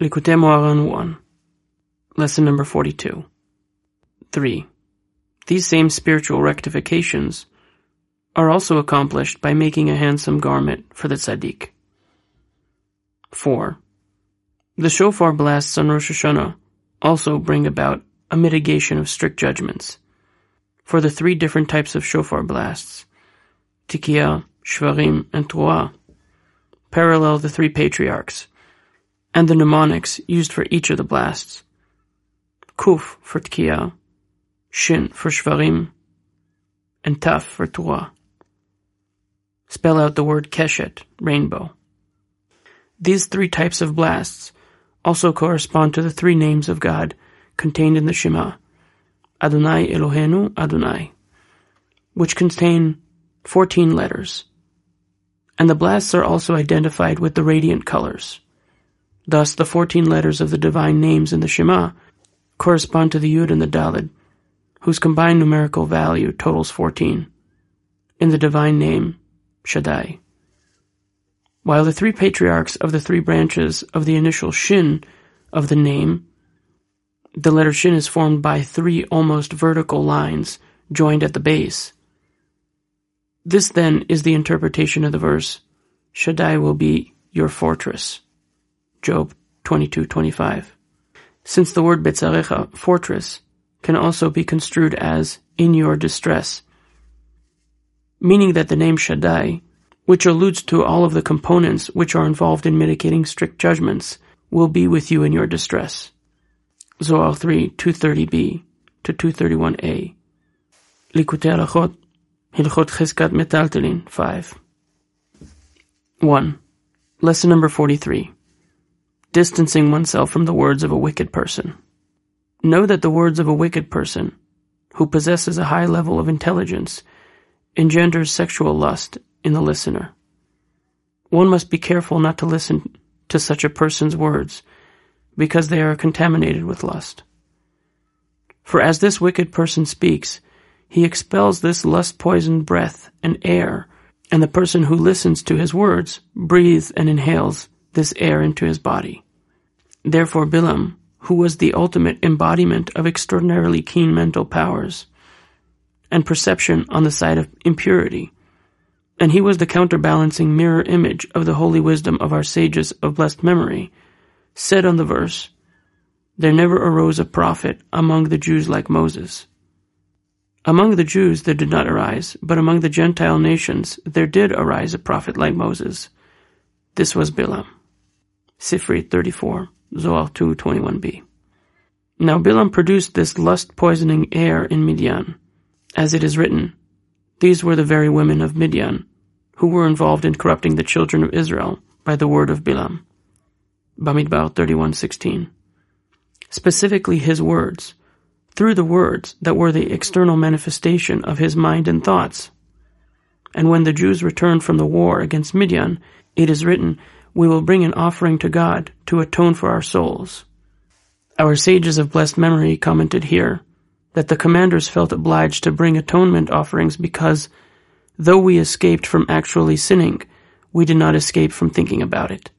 Likutei Moharan 1. Lesson number 42. 3. These same spiritual rectifications are also accomplished by making a handsome garment for the tzaddik. 4. The shofar blasts on Rosh Hashanah also bring about a mitigation of strict judgments. For the three different types of shofar blasts, Tikiah, Shvarim, and Truah, parallel the three patriarchs, and the mnemonics used for each of the blasts. Kuf for Tkiya, Shin for Shvarim, and Taf for Truah. Spell out the word Keshet, rainbow. These three types of blasts also correspond to the three names of God contained in the Shema, Adonai Eloheinu Adonai, which contain 14 letters. And the blasts are also identified with the radiant colors. Thus, the 14 letters of the divine names in the Shema correspond to the Yud and the Dalid, whose combined numerical value totals 14, in the divine name, Shaddai. While the three patriarchs of the three branches of the initial Shin of the name, the letter Shin is formed by three almost vertical lines joined at the base. This then is the interpretation of the verse, Shaddai will be your fortress. Job 22:25. Since the word Betzarecha, fortress, can also be construed as in your distress, meaning that the name Shaddai, which alludes to all of the components which are involved in mitigating strict judgments, will be with you in your distress. Zohar 3, 230b to 231a. Likutei Halachot, Hilchot Chizkat Metaltelin 5. 1. Lesson number 43 distancing oneself from the words of a wicked person. Know that the words of a wicked person, who possesses a high level of intelligence, engenders sexual lust in the listener. One must be careful not to listen to such a person's words, because they are contaminated with lust. For as this wicked person speaks, he expels this lust poisoned breath and air, and the person who listens to his words breathes and inhales this air into his body. Therefore Bilam, who was the ultimate embodiment of extraordinarily keen mental powers and perception on the side of impurity, and he was the counterbalancing mirror image of the holy wisdom of our sages of blessed memory, said on the verse, There never arose a prophet among the Jews like Moses. Among the Jews there did not arise, but among the Gentile nations there did arise a prophet like Moses. This was Bilam. Sifri 34, Zohar 2:21b. Now Bilam produced this lust-poisoning air in Midian. As it is written, these were the very women of Midian, who were involved in corrupting the children of Israel by the word of Bilam. Bamidbar 31:16. Specifically his words, through the words that were the external manifestation of his mind and thoughts. And when the Jews returned from the war against Midian, it is written we will bring an offering to God to atone for our souls. Our sages of blessed memory commented here that the commanders felt obliged to bring atonement offerings because, though we escaped from actually sinning, we did not escape from thinking about it.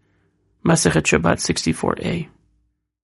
Masechet Shabbat 64a.